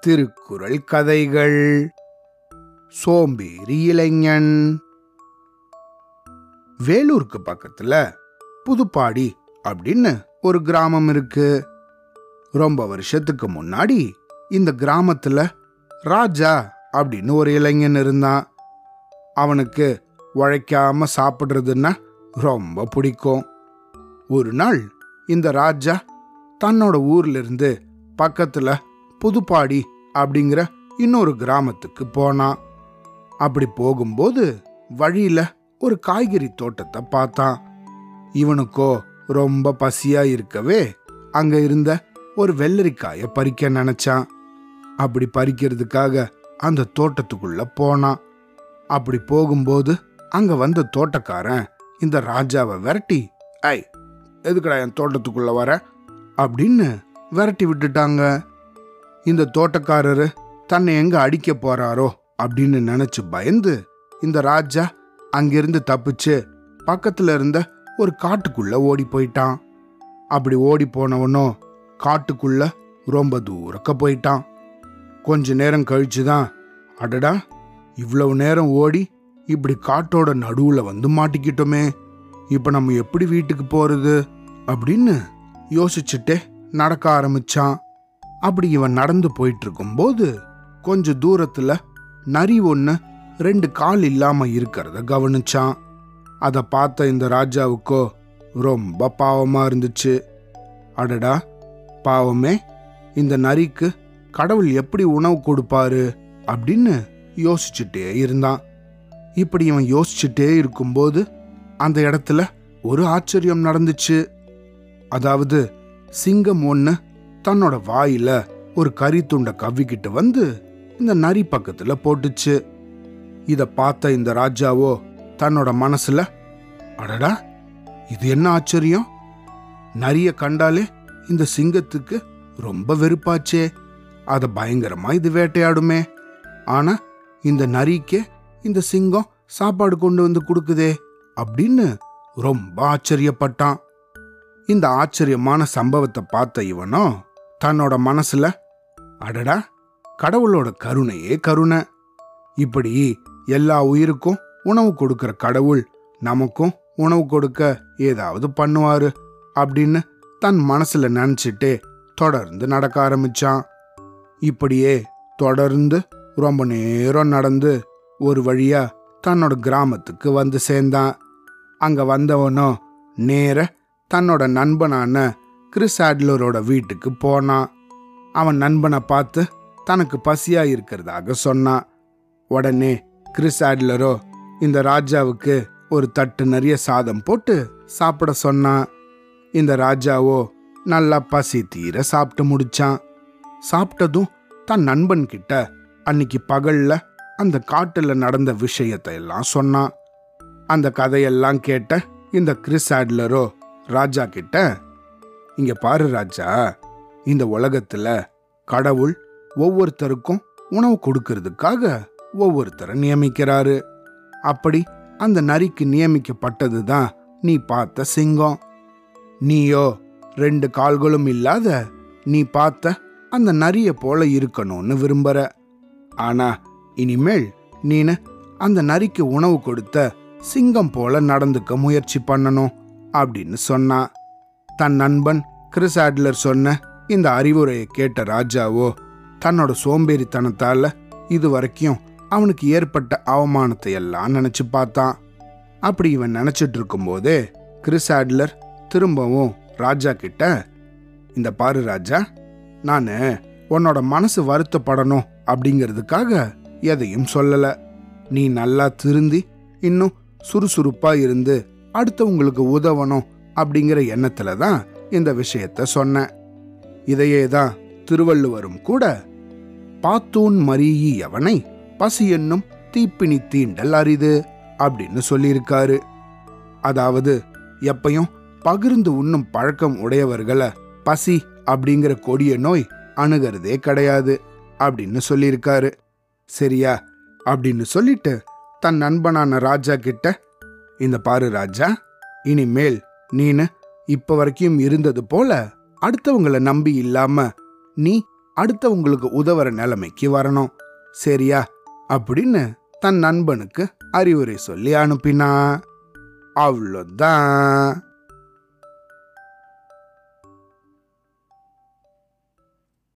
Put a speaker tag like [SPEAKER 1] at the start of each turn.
[SPEAKER 1] திருக்குறள் கதைகள். சோம்பேறி இளைஞன். வேலூருக்கு பக்கத்துல புதுப்பாடி அப்படின்னு ஒரு கிராமம் இருக்கு. ரொம்ப வருஷத்துக்கு முன்னாடி இந்த கிராமத்துல ராஜா அப்படின்னு ஒரு இளைஞன் இருந்தான். அவனுக்கு உழைக்காம சாப்பிட்றதுன்னா ரொம்ப பிடிக்கும். ஒரு நாள் இந்த ராஜா தன்னோட ஊர்லேருந்து பக்கத்தில் புதுப்பாடி அப்படிங்கிற இன்னொரு கிராமத்துக்கு போனான் அப்படி போகும்போது வழியில் ஒரு காய்கறி தோட்டத்தை பார்த்தான். இவனுக்கோ ரொம்ப பசியா இருக்கவே அங்க இருந்த ஒரு வெள்ளரிக்காய பறிக்க நினைச்சான். அப்படி பறிக்கிறதுக்காக அந்த தோட்டத்துக்குள்ள போனான். அப்படி போகும்போது அங்க வந்த தோட்டக்காரன் இந்த ராஜாவை விரட்டி ஐ எதுக்குடா என் தோட்டத்துக்குள்ள வர? அப்படின்னு விரட்டி விட்டுட்டாங்க. இந்த தோட்டக்காரரு தன்னை எங்க அடிக்க போறாரோ அப்படின்னு நினைச்சு பயந்து இந்த ராஜா அங்கிருந்து தப்பிச்சு பக்கத்துல இருந்த ஒரு காட்டுக்குள்ள ஓடி போயிட்டான். அப்படி ஓடி போனவனும் காட்டுக்குள்ள ரொம்ப தூரக்க போயிட்டான். கொஞ்ச நேரம் கழிச்சுதான் அடடா இவ்வளவு நேரம் ஓடி இப்படி காட்டோட நடுவுல வந்து மாட்டிக்கிட்டோமே இப்ப நம்ம எப்படி வீட்டுக்கு போறது அப்படின்னு யோசிச்சுட்டே நடக்க ஆரம்பிச்சான். அப்படி இவன் நடந்து போயிட்டு இருக்கும்போது கொஞ்ச தூரத்துல நரி ஒன்று ரெண்டு கால் இல்லாம இருக்கிறத கவனிச்சான். அதை பார்த்த இந்த ராஜாவுக்கோ ரொம்ப பாவமா இருந்துச்சு. அடடா பாவமே இந்த நரிக்கு கடவுள் எப்படி உணவு கொடுப்பாரு அப்படின்னு யோசிச்சுட்டே இருந்தான். இப்படி இவன் யோசிச்சுட்டே இருக்கும்போது அந்த இடத்துல ஒரு ஆச்சரியம் நடந்துச்சு. அதாவது சிங்கம் ஒண்ணு தன்னோட வாயில ஒரு கறி துண்டை கவ்விக்கிட்டு வந்து இந்த நரி பக்கத்துல போட்டுச்சு. இத பார்த்த இந்த ராஜாவோ தன்னோட மனசுல அடடா இது என்ன ஆச்சரியம்? நரிய கண்டாலே இந்த சிங்கத்துக்கு ரொம்ப வெறுப்பாச்சே. அத பயங்கரமா இது வேட்டையாடுமே. ஆனா இந்த நரிக்கே இந்த சிங்கம் சாப்பாடு கொண்டு வந்து கொடுக்குதே அப்படின்னு ரொம்ப ஆச்சரியப்பட்டான். இந்த ஆச்சரியமான சம்பவத்தை பார்த்த இவனோ தன்னோட மனசுல அடடா கடவுளோட கருணையே கருணை. இப்படி எல்லா உயிருக்கும் உணவு கொடுக்கிற கடவுள் நமக்கும் உணவு கொடுக்க ஏதாவது பண்ணுவாரு அப்படின்னு தன் மனசுல நினச்சிட்டு தொடர்ந்து நடக்க ஆரம்பிச்சான். இப்படியே தொடர்ந்து ரொம்ப நேரம் நடந்து ஒரு வழியா தன்னோட கிராமத்துக்கு வந்து சேர்ந்தான். அங்க வந்தவனும் நேர தன்னோட நண்பனான கிறிஸ் ஆட்லரோட வீட்டுக்கு போனான். அவன் நண்பனை பார்த்து தனக்கு பசியா இருக்கிறதாக சொன்னான். உடனே கிறிஸ் ஆட்லரோ இந்த ராஜாவுக்கு ஒரு தட்டு நிறைய சாதம் போட்டு சாப்பிட சொன்னான். இந்த ராஜாவோ நல்லா பசி தீர சாப்பிட்டு முடிச்சான். சாப்பிட்டதும் தன் நண்பன் கிட்ட அன்னைக்கு பகல்ல அந்த காட்டுல நடந்த விஷயத்தை எல்லாம் சொன்னான். அந்த கதையெல்லாம் கேட்ட இந்த கிறிஸ் ஆட்லரோ ராஜா கிட்ட இங்க பாரு ராஜா இந்த உலகத்துல கடவுள் ஒவ்வொருத்தருக்கும் உணவு கொடுக்கறதுக்காக ஒவ்வொருத்தரை நியமிக்கிறாரு. அப்படி அந்த நரிக்கு நியமிக்கப்பட்டது தான் நீ பார்த்த சிங்கம். நீயோ ரெண்டு கால்களும் இல்லாத நீ பார்த்த அந்த நரிய போல இருக்கணும்னு விரும்புற. ஆனா இனிமேல் நீனு அந்த நரிக்கு உணவு கொடுத்த சிங்கம் போல நடந்துக்க முயற்சி பண்ணணும். அப்படின்னு சொன்னான் தன் நண்பன் கிறிஸ் ஆட்லர் சொன்ன இந்த அறிவுரையை கேட்ட ராஜாவோ தன்னோட சோம்பேறித்தனத்தால இது வரைக்கும் அவனுக்கு ஏற்பட்ட அவமானத்தை எல்லாம் நினைச்சு பார்த்தான். அப்படி இவன் நினைச்சிட்டு இருக்கும்போதே கிறிஸ் ஆட்லர் திரும்பவும் ராஜா கிட்ட இந்த பாரு ராஜா நான் உன்னோட மனசு வருத்தப்படணும் அப்படிங்கிறதுக்காக எதையும் சொல்லலை. நீ நல்லா திருந்தி இன்னும் சுறுசுறுப்பாக இருந்து அடுத்தவங்களுக்கு உதவணும் அப்படிங்கிற எண்ணத்துல தான் இந்த விஷயத்த சொன்னேன். இதையே தான் திருவள்ளுவரும் கூட பாத்தூன் மரீயி பசி என்னும் தீப்பினி தீண்டல் அரிது அப்படின்னு சொல்லியிருக்காரு. அதாவது எப்பையும் பகிர்ந்து உண்ணும் பழக்கம் உடையவர்களை பசி அப்படிங்கிற கொடிய நோய் அணுகிறதே கிடையாது அப்படின்னு சொல்லியிருக்காரு. சரியா? அப்படின்னு சொல்லிட்டு தன் நண்பனான ராஜா கிட்ட இந்த பாரு ராஜா இனிமேல் நீனு இப்ப வரைக்கும் இருந்தது போல அடுத்தவங்களை நம்பி இல்லாம நீ அடுத்தவங்களுக்கு உதவுற நிலைமைக்கு வரணும். சரியா? அப்படின்னு தன் நண்பனுக்கு அறிவுரை சொல்லி அனுப்பினா அவ்வளோதான்.